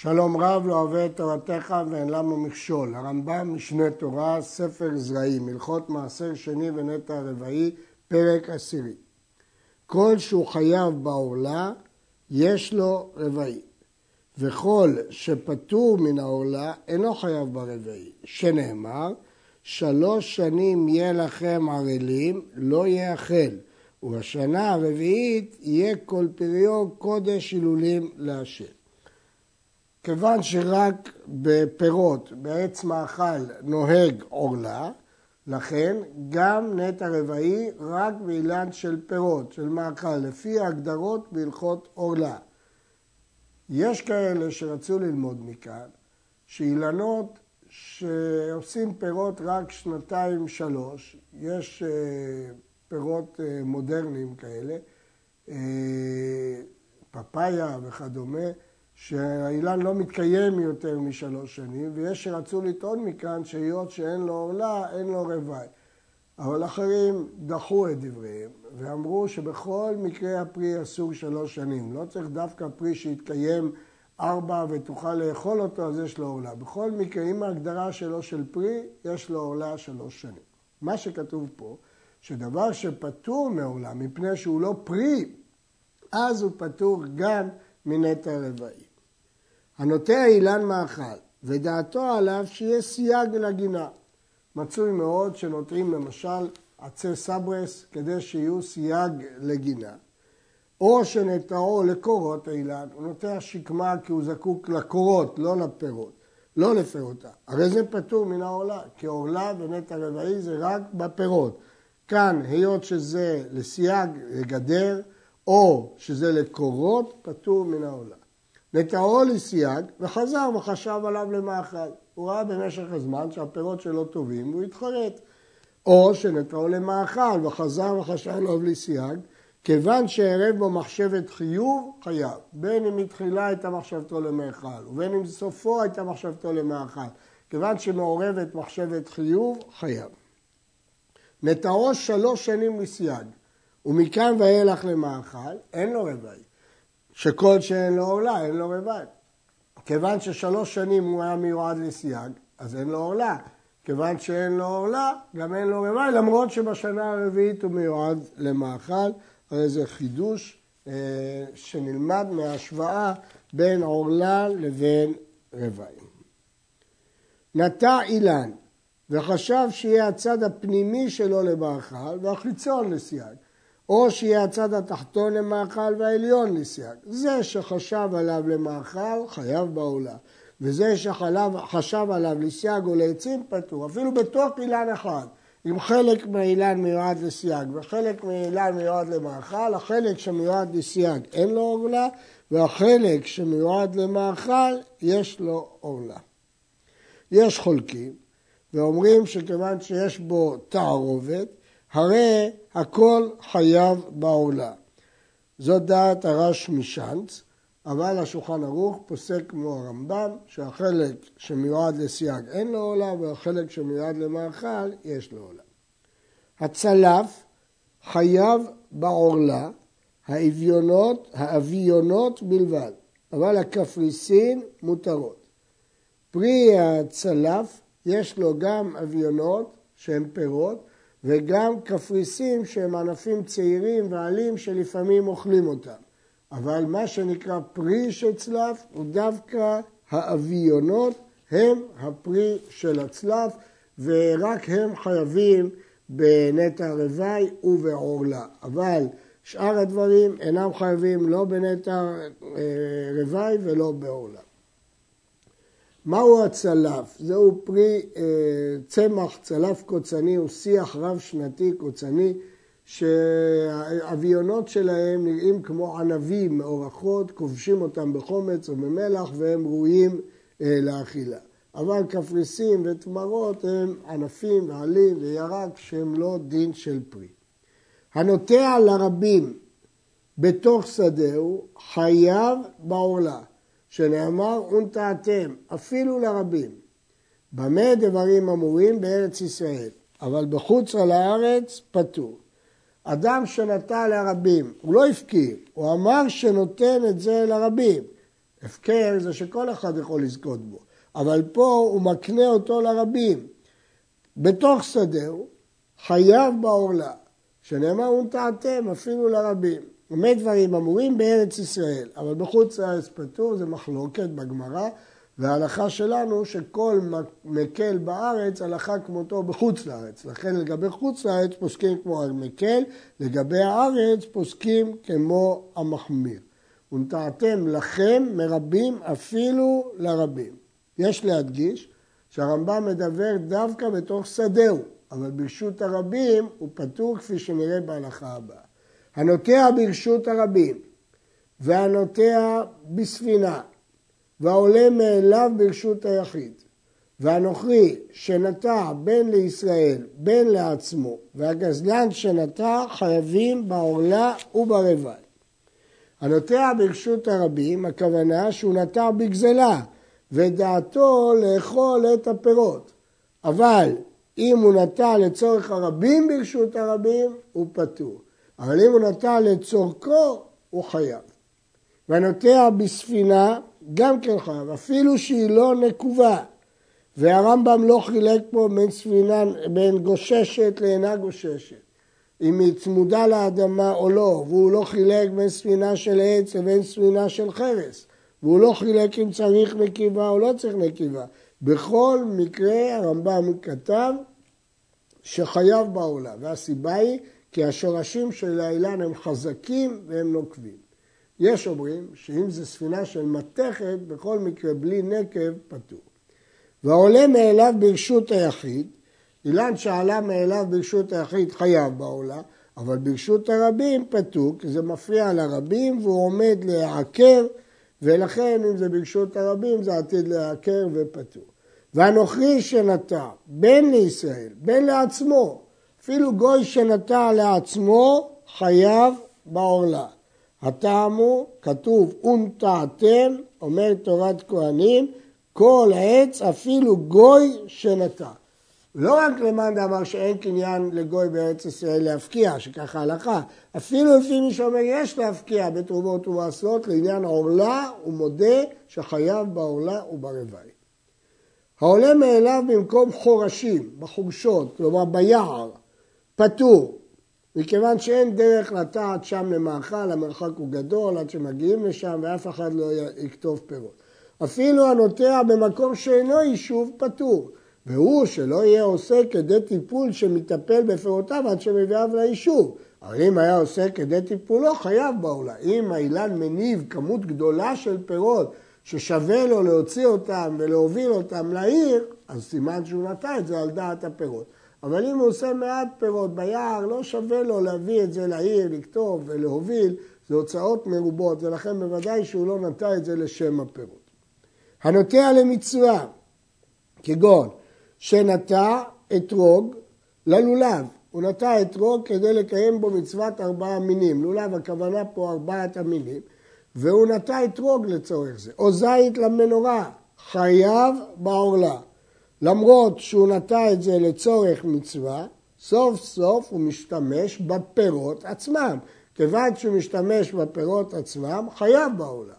שלום רב לא אוהב את תורתך ואין למה מכשול. הרמב"ם משנה תורה, ספר זרעים, הלכות מעשר שני ונטע רבעי, פרק עשירי. כל שהוא חייב בעורלה, יש לו רבעי. וכל שפטור מן העורלה, אינו חייב ברבעי. שנאמר, שלוש שנים יהיה לכם ערלים, לא יאכל. ובשנה הרביעית יהיה כל פריו קודש הילולים להשם. כיוון שרק בפירות, בעץ מאכל, נוהג עורלה, לכן גם נטע רבעי רק באילן של פירות, של מאכל, לפי ההגדרות בהלכות עורלה. יש כאלה שרצו ללמוד מכאן, שאילנות שעושים פירות רק שנתיים-שלוש, יש אה, פירות אה, מודרניים כאלה, אה, פפאיה וכדומה, שהאילן לא מתקיים יותר משלוש שנים, ויש שרצו לטעון מכאן שהיות שאין לו עורלה, אין לו רבעי. אבל אחרים דחו את דבריהם ואמרו שבכל מקרה הפרי אסור שלוש שנים. לא צריך דווקא פרי שיתקיים ארבע ותוכל לאכול אותו, אז יש לו עורלה. בכל מקרה, אם ההגדרה שלו של פרי, יש לו עורלה שלוש שנים. מה שכתוב פה, שדבר שפטור מעורלה מפני שהוא לא פרי, אז הוא פטור גם מנטע רבעי. הנוטע אילן מאכל, ודעתו עליו שיהיה סייג לגינה. מצוי מאוד שנוטעים למשל עצי סברס כדי שיהיו סייג לגינה. או שנטעו לקורות האילן, הוא נוטע שקמה כי הוא זקוק לקורות, לא לפירות, לא לפירותה. הרי זה פטור מן העולה, כי עורלה ונטע רבעי זה רק בפירות. כאן, היות שזה לסייג, לגדר, או שזה לקורות, פטור מן העולה. נטעו לסייג וחזר וחשב עליו למאכל. הוא ראה במשך הזמן שהפירות שלו טובים והוא התחרט. או שנטעו למאכל וחזר וחשב עליו לסייג, כיוון שערב בו מחשבת חיוב, חייב. בין אם מתחילה הייתה מחשבתו למאכל ובין אם סופו הייתה מחשבתו למאכל. כיוון שמעורבת מחשבת חיוב, חייב. נטעו שלוש שנים לסייג, ומכאן ואילך למאכל, אין לו רבעי. שכל שאין לו עורלה, אין לו רבד. כיוון ששלוש שנים הוא היה מיועד לסייג, אז אין לו עורלה. כיוון שאין לו עורלה, גם אין לו רבד, למרות שבשנה הרביעית הוא מיועד למאכל. הרי זה חידוש אה, שנלמד מההשוואה בין עורלה לבין רבעים. נטע אילן וחשב שיהיה הצד הפנימי שלו למאכל והחיצון לסייג. או שיהיה הצד התחתון למאכל והעליון לסייג. זה שחשב עליו למאכל, חייב בעולה. וזה שחשב עליו לסייג או לעצים, פטור. אפילו בתוך אילן אחד. אם חלק מהאילן מיועד לסייג וחלק מהאילן מיועד למאכל, החלק שמיועד לסייג אין לו עורלה, והחלק שמיועד למאכל יש לו עורלה. יש חולקים ואומרים שכיוון שיש בו תערובת, הרי הכל חייב בעורלה. זאת דעת הרש משאנץ, אבל השולחן ערוך פוסק כמו הרמב"ם, שהחלק שמיועד לסייג אין לו עולה והחלק שמיועד למאכל יש לו עולה. הצלף חייב בעורלה, האביונות, האביונות בלבד, אבל הקפריסין מותרות. פרי הצלף יש לו גם אביונות שהם פירות וגם קפריסין שהם ענפים צעירים ועלים שלפעמים אוכלים אותם. אבל מה שנקרא פרי של צלף הוא דווקא האביונות הם הפרי של הצלף ורק הם חייבים בנטע רווי ובעורלה. אבל שאר הדברים אינם חייבים לא בנטע אה, רווי ולא בעורלה. מהו הצלף? זהו פרי אה, צמח צלף קוצני, הוא שיח רב-שנתי קוצני, שהאביונות שלהם נראים כמו ענבים מאורחות, כובשים אותם בחומץ או במלח והם ראויים אה, לאכילה. אבל קפריסין ותמרות הם ענפים ועלים וירק שהם לא דין של פרי. הנוטע לרבים בתוך שדהו חייב בעורלה. שנאמר ונטעתם אפילו לרבים. במה דברים אמורים בארץ ישראל, אבל בחוץ על הארץ פטור. אדם שנטע לרבים, הוא לא הפקיר, הוא אמר שנותן את זה לרבים, הפקר זה שכל אחד יכול לזכות בו, אבל פה הוא מקנה אותו לרבים. בתוך שדהו חייב בעורלה, שנאמר ונטעתם אפילו לרבים. באמת דברים אמורים בארץ ישראל, אבל בחוץ לארץ פטור, זה מחלוקת בגמרא, וההלכה שלנו שכל מקל בארץ, הלכה כמותו בחוץ לארץ. לכן לגבי חוץ לארץ פוסקים כמו המקל, לגבי הארץ פוסקים כמו המחמיר. ונטעתם לכם מרבים אפילו לרבים. יש להדגיש שהרמב"ם מדבר דווקא בתוך שדהו, אבל ברשות הרבים הוא פטור כפי שנראה בהלכה הבאה. הנוטע ברשות הרבים והנוטע בספינה והעולה מאליו ברשות היחיד והנוכרי שנטע בין לישראל בין לעצמו והגזלן שנטע חייבים בעורלה וברווי. הנוטע ברשות הרבים הכוונה שהוא נטע בגזלה ודעתו לאכול את הפירות אבל אם הוא נטע לצורך הרבים ברשות הרבים הוא פטור אבל אם הוא נטע לצורכו, הוא חייב. והנוטע בספינה גם כן חייב, אפילו שהיא לא נקובה. והרמב"ם לא חילק פה בין ספינה, בין גוששת לאינה גוששת. אם היא צמודה לאדמה או לא, והוא לא חילק בין ספינה של עץ לבין ספינה של חרס. והוא לא חילק אם צריך נקיבה או לא צריך נקיבה. בכל מקרה הרמב"ם כתב שחייב בעולה, והסיבה היא כי השורשים של האילן הם חזקים והם נוקבים. יש אומרים שאם זו ספינה של מתכת, בכל מקרה בלי נקב פטור. והעולה מאליו ברשות היחיד, אילן שעלה מאליו ברשות היחיד חייב בעולה, אבל ברשות הרבים פטור, כי זה מפריע לרבים והוא עומד להיעקר, ולכן אם זה ברשות הרבים זה עתיד להיעקר ופטור. והנוכרי שנטע בין לישראל, בין לעצמו, אפילו גוי שנטע לעצמו חייב בעורלה. הטעם הוא, כתוב ונטעתם, אומר תורת כהנים, כל עץ אפילו גוי שנטע. לא רק למאן דאמר שאין קניין לגוי בארץ ישראל להפקיע, שככה הלכה, אפילו לפי מי שאומר יש להפקיע בתרומות ומעשרות, לעניין עורלה הוא מודה שחייב בעורלה וברווי. העולה מאליו במקום חורשים, בחורשות, כלומר ביער, פטור, מכיוון שאין דרך לטעת שם למאכל, המרחק הוא גדול עד שמגיעים לשם ואף אחד לא יכתוב פירות. אפילו הנוטע במקום שאינו יישוב פטור, והוא שלא יהיה עושה כדי טיפול שמטפל בפירותיו עד שמביאיו ליישוב. אבל אם היה עושה כדי טיפולו, חייב בעולה. אם האילן מניב כמות גדולה של פירות ששווה לו להוציא אותם ולהוביל אותם לעיר, אז סימן שהוא נטע את זה על דעת הפירות. אבל אם הוא עושה מעט פירות ביער, לא שווה לו להביא את זה לעיר, לכתוב ולהוביל, זה הוצאות מרובות, ולכן בוודאי שהוא לא נטע את זה לשם הפירות. הנוטע למצווה, כגון שנטע אתרוג ללולב, הוא נטע אתרוג כדי לקיים בו מצוות ארבעה מינים, לולב הכוונה פה ארבעת המינים, והוא נטע אתרוג לצורך זה, או זית למנורה, חייב בעורלה. למרות שהוא נטע את זה לצורך מצווה, סוף סוף הוא משתמש בפירות עצמם. כיוון שהוא משתמש בפירות עצמם, חייב בעולה.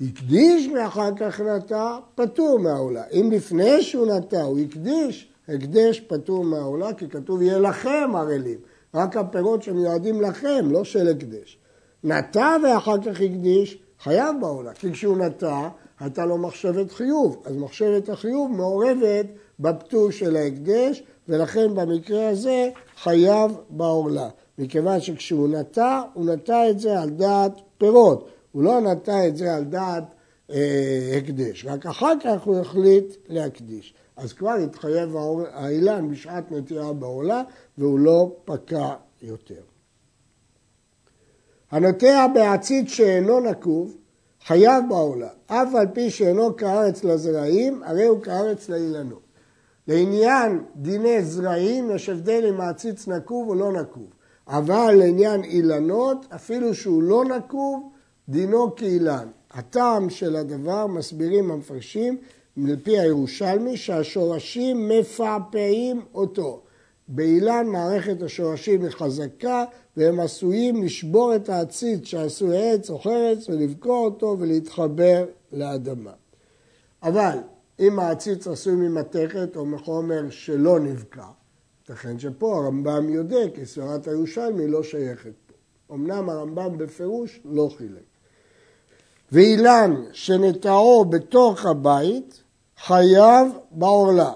הקדיש ואחר כך נטע, פטור מהעולה. אם לפני שהוא נטע הוא הקדיש, הקדש פטור מהעולה, כי כתוב יהיה לכם ערלים. רק הפירות שמיועדים לכם, לא של הקדש. נטע ואחר כך הקדיש, חייב בעולה. כי כשהוא נטע, הייתה לו מחשבת חיוב, אז מחשבת החיוב מעורבת בפטור של ההקדש, ולכן במקרה הזה חייב בעורלה. מכיוון שכשהוא נטע, הוא נטע את זה על דעת פירות, הוא לא נטע את זה על דעת אה, הקדש, רק אחר כך הוא החליט להקדיש. אז כבר התחייב האילן בשעת נטיעה בעורלה, והוא לא פקע יותר. הנוטע בעציץ שאינו נקוב, חייב בעולה, אף על פי שאינו כארץ לזרעים, הרי הוא כארץ לאילנות. לעניין דיני זרעים יש הבדל אם העציץ נקוב או לא נקוב, אבל לעניין אילנות, אפילו שהוא לא נקוב, דינו כאילן. הטעם של הדבר, מסבירים המפרשים, מפי הירושלמי, שהשורשים מפעפעים אותו. באילן מערכת השורשים היא חזקה והם עשויים לשבור את העציץ שעשוי עץ או חרץ ולבקוע אותו ולהתחבר לאדמה. אבל אם העציץ עשוי ממתכת או מחומר שלא נבקע, ייתכן שפה הרמב"ם יודע כי סברת הירושלמי לא שייכת פה. אמנם הרמב"ם בפירוש לא חילק. ואילן שנטעו בתוך הבית חייב בעורלה.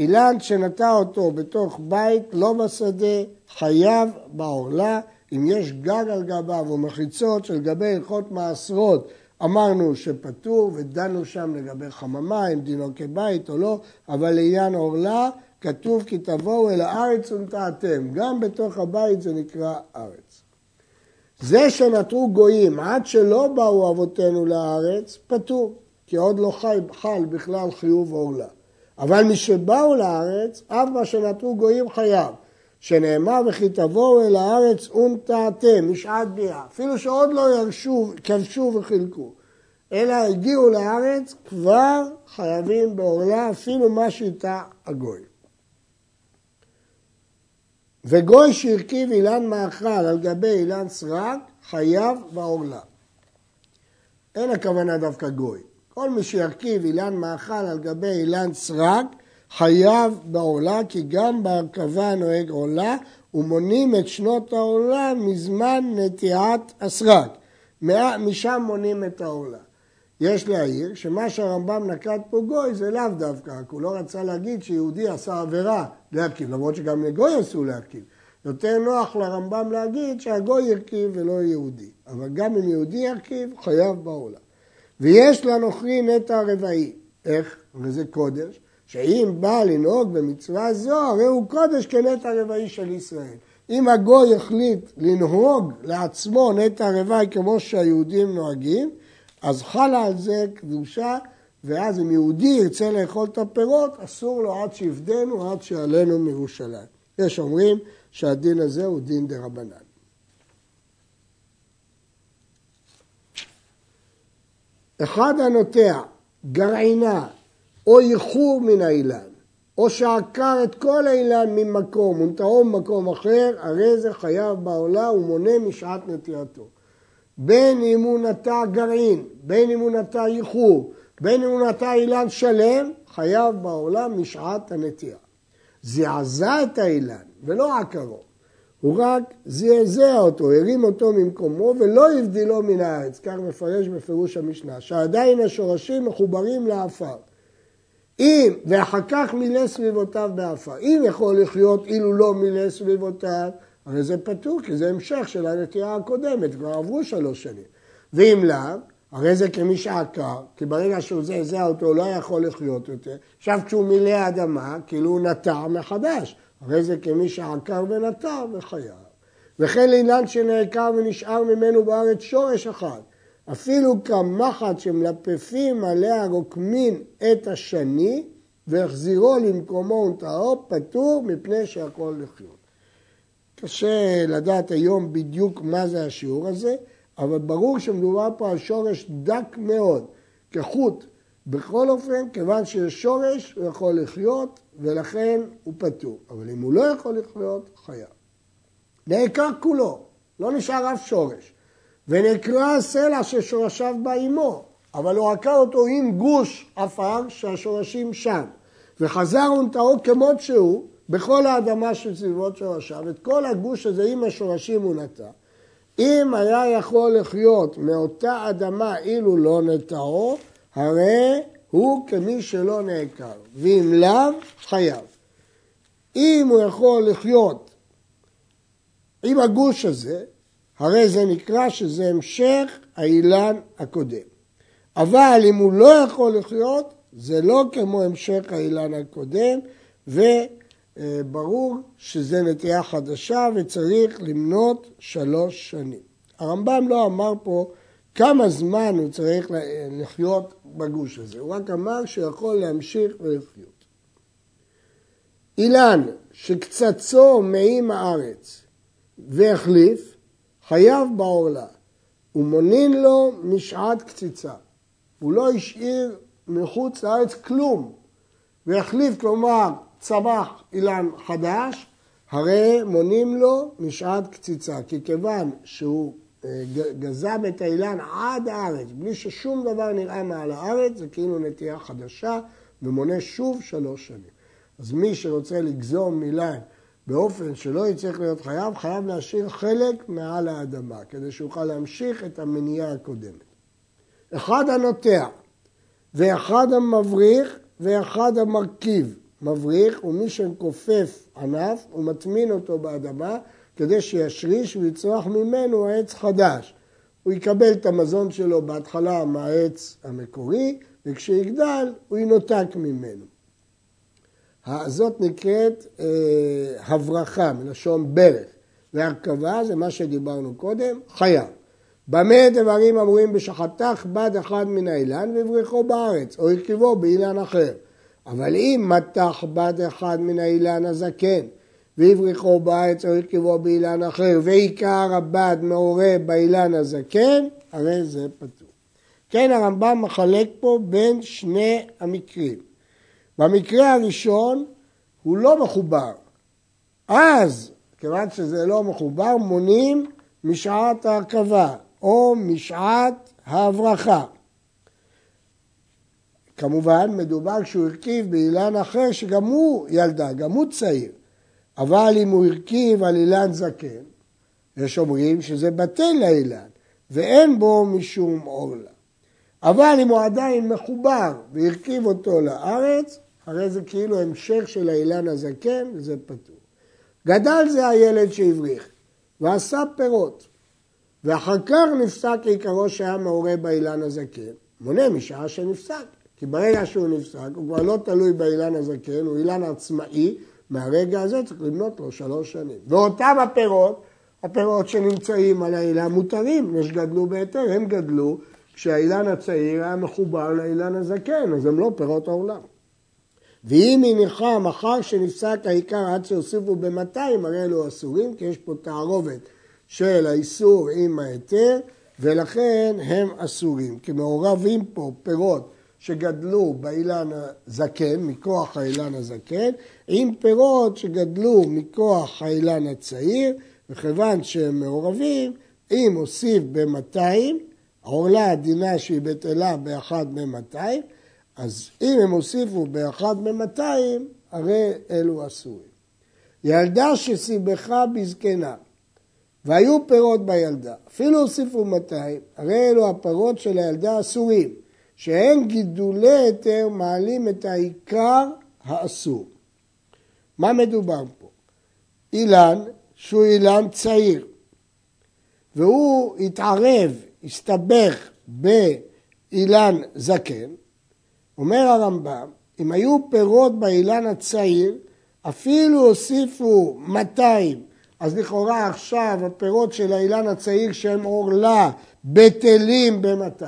אילן שנטע אותו בתוך בית, לא בשדה, חייב בעורלה. אם יש גג על גביו או מחיצות של גבי הלכות מעשרות, אמרנו שפטור ודנו שם לגבי חממה, אם דינו כבית או לא, אבל לעניין עורלה כתוב כי תבואו אל הארץ ונטעתם. גם בתוך הבית זה נקרא ארץ. זה שנטרו גויים עד שלא באו אבותינו לארץ, פטור, כי עוד לא חי, חל בכלל חיוב עורלה. אבל משבאו לארץ, אף מה שנטרו גויים חייב. שנאמר וכי תבואו אל הארץ ונטעתם, משעת ביאה. אפילו שעוד לא ירשו, כבשו וחילקו, אלא הגיעו לארץ, כבר חייבים בעורלה אפילו מה שאיתה הגוי. וגוי שהרכיב אילן מאכל על גבי אילן סרק, חייב בעורלה. אין הכוונה דווקא גוי. כל מי שירכיב אילן מאכל על גבי אילן סרק, חייב בעורלה, כי גם בהרכבה נוהג עורלה, ומונים את שנות העורלה מזמן נטיעת הסרק. משם מונים את העורלה. יש להעיר שמה שהרמב"ם נקט פה גוי זה לאו דווקא, רק הוא לא רצה להגיד שיהודי עשה עבירה להרכיב, למרות שגם לגוי אסור להרכיב. יותר נוח לרמב"ם להגיד שהגוי ירכיב ולא יהודי, אבל גם אם יהודי ירכיב, חייב בעולם. ויש לנוכרי נטע רבעי. איך? וזה קודש. שאם בא לנהוג במצווה זו, הרי הוא קודש כנטע רבעי של ישראל. אם הגוי החליט לנהוג לעצמו נטע רבעי כמו שהיהודים נוהגים, אז חלה על זה קדושה, ואז אם יהודי ירצה לאכול את הפירות, אסור לו עד שיפדנו, עד שיעלנו מירושלים. יש אומרים שהדין הזה הוא דין דה אחד הנוטע גרעינה או איחור מן האילן, או שעקר את כל האילן ממקום ונטעו במקום אחר, הרי זה חייב בעולה ומונה משעת נטיעתו. בין אם הוא נטע גרעין, בין אם הוא נטע איחור, בין אם הוא נטע אילן שלם, חייב בעולם משעת הנטיעה. זעזע את האילן ולא עקרו, הוא רק זעזע אותו, הרים אותו ממקומו ולא הבדילו מן הארץ, כך מפרש בפירוש המשנה, שעדיין השורשים מחוברים לעפר. אם, ואחר כך מילא סביבותיו בעפר. אם יכול לחיות אילו לא מילא סביבותיו, הרי זה פטור, כי זה המשך של הנטייה הקודמת, כבר עברו שלוש שנים. ואם לאו, הרי זה כמי שעקר, כי ברגע שהוא זעזע אותו הוא לא יכול לחיות יותר. עכשיו כשהוא מילא אדמה, כאילו הוא נטע מחדש. הרי זה כמי שעקר ונטע וחייב. וכן לאילן שנעקר ונשאר ממנו בארץ שורש אחד. אפילו כמחט שמלפפים עליה רוקמים את השני והחזירו למקומו ונטעו פטור מפני שהכל לחיות. קשה לדעת היום בדיוק מה זה השיעור הזה, אבל ברור שמדובר פה על שורש דק מאוד, כחוט. בכל אופן, כיוון שיש שורש, הוא יכול לחיות, ולכן הוא פטור. אבל אם הוא לא יכול לחיות, חייב. נעקר כולו, לא נשאר אף שורש. ונקרא הסלע ששורשיו בא עמו, אבל הוא עקר אותו עם גוש עפר שהשורשים שם. וחזר ונטעו כמות שהוא, בכל האדמה שסביבות שורשיו, את כל הגוש הזה עם השורשים הוא נטע. אם היה יכול לחיות מאותה אדמה אילו לא נטעו, הרי הוא כמי שלא נעקר, ואם לאו, חייב. אם הוא יכול לחיות עם הגוש הזה, הרי זה נקרא שזה המשך האילן הקודם. אבל אם הוא לא יכול לחיות, זה לא כמו המשך האילן הקודם, וברור שזה נטייה חדשה וצריך למנות שלוש שנים. הרמב"ם לא אמר פה כמה זמן הוא צריך לחיות בגוש הזה, הוא רק אמר שהוא יכול להמשיך ולחיות. אילן שקצצו מעם הארץ והחליף, חייב בעורלה, ומונין לו משעת קציצה. הוא לא השאיר מחוץ לארץ כלום, והחליף, כלומר, צמח אילן חדש, הרי מונים לו משעת קציצה, כי כיוון שהוא גזם את האילן עד הארץ, בלי ששום דבר נראה מעל הארץ, זה כאילו נטייה חדשה, ומונה שוב שלוש שנים. אז מי שרוצה לגזום אילן באופן שלא יצטרך להיות חייב, חייב להשאיר חלק מעל האדמה, כדי שיוכל להמשיך את המניעה הקודמת. אחד הנוטע, ואחד המבריך, ואחד המרכיב. מבריך הוא מי שכופף ענף ומטמין אותו באדמה כדי שישריש ויצרח ממנו עץ חדש. הוא יקבל את המזון שלו בהתחלה מהעץ המקורי, וכשיגדל הוא ינותק ממנו. זאת נקראת אה, הברחה, מלשון ברך, והרכבה זה מה שדיברנו קודם, חייב. במה דברים אמורים בשחתך בד אחד מן האילן וברכו בארץ, או הרכיבו באילן אחר. אבל אם מתח בד אחד מן האילן הזקן, והבריחו בארץ או הרכיבו באילן אחר, ועיקר הבד מעורה באילן הזקן, הרי זה פתור. כן הרמב"ם מחלק פה בין שני המקרים. במקרה הראשון הוא לא מחובר. אז, כיוון שזה לא מחובר, מונים משעת ההרכבה או משעת ההברחה. כמובן, מדובר כשהוא הרכיב באילן אחר שגם הוא ילדה, גם הוא צעיר. אבל אם הוא הרכיב על אילן זקן, יש אומרים שזה בטל לאילן, ואין בו משום עורלה. אבל אם הוא עדיין מחובר והרכיב אותו לארץ, הרי זה כאילו המשך של האילן הזקן, וזה פתור. גדל זה הילד שהבריך, ועשה פירות, ואחר כך נפסק עיקרו שהיה מעורה באילן הזקן, מונה משעה שנפסק. כי ברגע שהוא נפסק, הוא כבר לא תלוי באילן הזקן, הוא אילן עצמאי, מהרגע הזה צריך למנות לו שלוש שנים. ואותם הפירות, הפירות שנמצאים על האילן מותרים, יש גדלו בהיתר, הם גדלו כשהאילן הצעיר היה מחובר לאילן הזקן, אז הם לא פירות העולם. ואם היא ניחם אחר שנפסק העיקר עד שהוסיפו במאתיים, הרי אלו אסורים, כי יש פה תערובת של האיסור עם ההיתר, ולכן הם אסורים. כי מעורבים פה פירות שגדלו באילן הזקן, מכוח האילן הזקן, עם פירות שגדלו מכוח האילן הצעיר, וכיוון שהם מעורבים, אם הוסיף ב-200, העורלה דינה שהיא בטלה באחד ב-200, אז אם הם הוסיפו באחד ב-200, הרי אלו אסורים. ילדה שסיבכה בזקנה, והיו פירות בילדה, אפילו הוסיפו 200, הרי אלו הפירות של הילדה אסורים. שאין גידולי היתר מעלים את העיקר האסור. מה מדובר פה? אילן שהוא אילן צעיר והוא התערב, הסתבך באילן זקן, אומר הרמב"ם, אם היו פירות באילן הצעיר, אפילו הוסיפו 200, אז לכאורה עכשיו הפירות של האילן הצעיר שהם עורלה בטלים ב-200,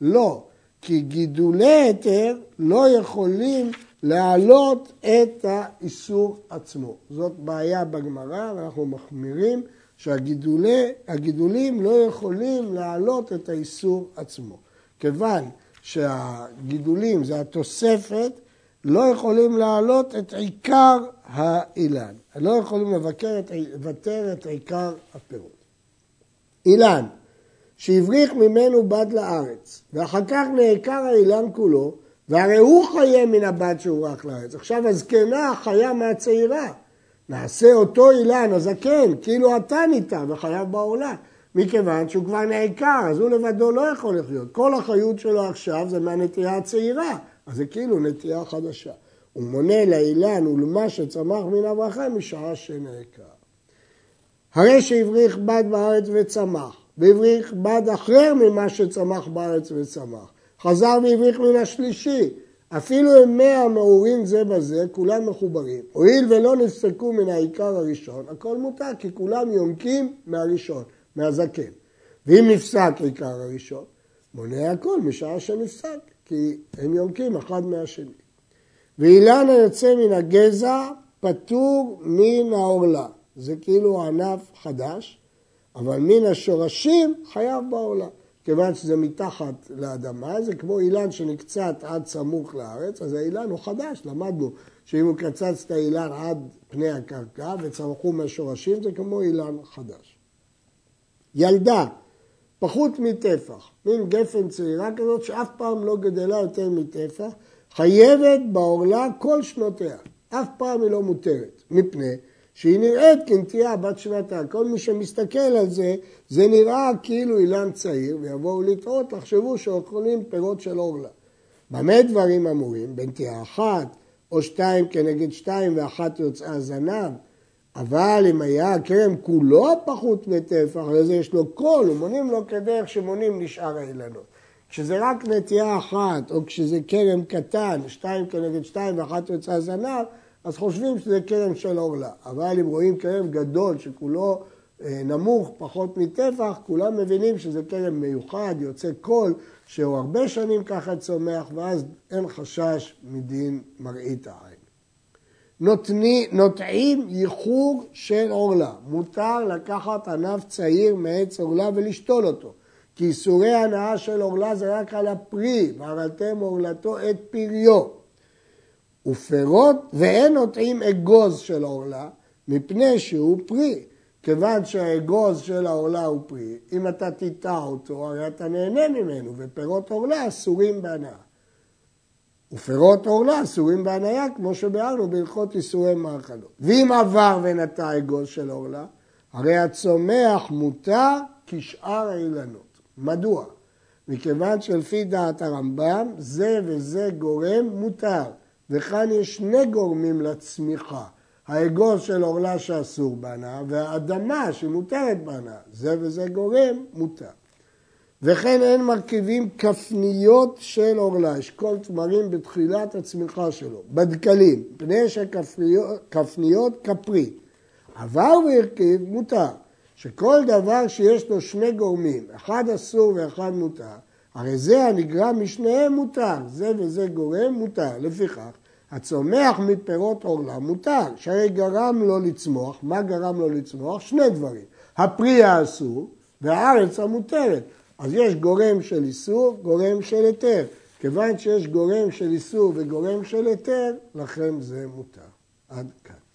לא, כי גידולי היתר לא יכולים להעלות את האיסור עצמו. זאת בעיה בגמרא, ואנחנו מחמירים שהגידולים לא יכולים להעלות את האיסור עצמו. כיוון שהגידולים זה התוספת, לא יכולים להעלות את עיקר האילן. לא יכולים לבקר את, לוותר את עיקר הפירות. אילן שהבריך ממנו בד לארץ, ואחר כך נעקר האילן כולו, והרי הוא חיה מן הבד שהוברח לארץ. עכשיו הזקנה חיה מהצעירה. נעשה אותו אילן, הזקן, כאילו אתה ניתן וחייב בעולם. מכיוון שהוא כבר נעקר, אז הוא לבדו לא יכול לחיות. כל החיות שלו עכשיו זה מהנטייה הצעירה, אז זה כאילו נטייה חדשה. הוא מונה לאילן ולמה שצמח מן הברכה משעה שנעקר. הרי שהבריך בד בארץ וצמח, והבריך בד אחר ממה שצמח בארץ וצמח. חזר והבריך מן השלישי. אפילו הם מאה מעורים זה בזה, כולם מחוברים. הואיל ולא נפסקו מן העיקר הראשון, הכל מותר, כי כולם יונקים מהראשון, מהזקן. ואם נפסק עיקר הראשון, מונה הכל משעה שנפסק, כי הם יונקים אחד מהשני. ואילן היוצא מן הגזע פטור מן העורלה. זה כאילו ענף חדש, אבל מן השורשים חייב בעולה. כיוון שזה מתחת לאדמה, זה כמו אילן שנקצת עד סמוך לארץ, אז האילן הוא חדש, למדנו שאם הוא קצץ את האילן עד פני הקרקע וצמחו מהשורשים, זה כמו אילן חדש. ילדה, פחות מטפח, מין גפן צעירה כזאת שאף פעם לא גדלה יותר מטפח, חייבת בעורלה כל שנותיה, אף פעם היא לא מותרת, מפני שהיא נראית כנטייה בת שנתה. כל מי שמסתכל על זה, זה נראה כאילו אילן צעיר, ויבואו לטעות, תחשבו שאוכלים פירות של אורלה. במה דברים אמורים? בנטייה אחת, או שתיים כנגד שתיים ואחת יוצאה זנב. אבל אם היה הכרם כולו פחות מטפח, לזה יש לו קול, ומונים לו כדרך שמונים לשאר האילנות. כשזה רק נטייה אחת, או כשזה כרם קטן, שתיים כנגד שתיים ואחת יוצאה זנב, אז חושבים שזה כרם של עורלה. אבל אם רואים כרם גדול שכולו אה, נמוך, פחות מטפח, כולם מבינים שזה כרם מיוחד, יוצא קול, שהוא הרבה שנים ככה צומח, ואז אין חשש מדין מראית העין. נותני, נוטעים ייחוג של עורלה. מותר לקחת ענף צעיר מעץ עורלה ולשתול אותו. כי איסורי הנאה של עורלה זה רק על הפרי, והרלתם עורלתו את פריו. ופירות, ואין נוטעים אגוז של עורלה, מפני שהוא פרי. כיוון שהאגוז של העורלה הוא פרי, אם אתה תיטע אותו, הרי אתה נהנה ממנו, ופירות עורלה אסורים בהנאה. ופירות עורלה אסורים בהניה, כמו שביארנו בהלכות איסורי מאכלות. ואם עבר ונטע אגוז של עורלה, הרי הצומח מותר כשאר האילנות. מדוע? מכיוון שלפי דעת הרמב"ם, זה וזה גורם מותר. וכאן יש שני גורמים לצמיחה. האגוז של עורלה שאסור בהנאה, והאדמה שמותרת בהנאה. זה וזה גורם מותר. וכן אין מרכיבים כפניות של עורלה, אשכול תמרים בתחילת הצמיחה שלו, בדקלים, פני שכפניות כפרית. עבר והרכיב מותר, שכל דבר שיש לו שני גורמים, אחד אסור ואחד מותר, הרי זה הנגרם משניהם מותר, זה וזה גורם מותר. לפיכך, הצומח מפירות עורלה מותר, שהרי גרם לו לצמוח, מה גרם לו לצמוח? שני דברים, הפרי האסור והארץ המותרת. אז יש גורם של איסור, גורם של היתר. כיוון שיש גורם של איסור וגורם של היתר, לכן זה מותר. עד כאן.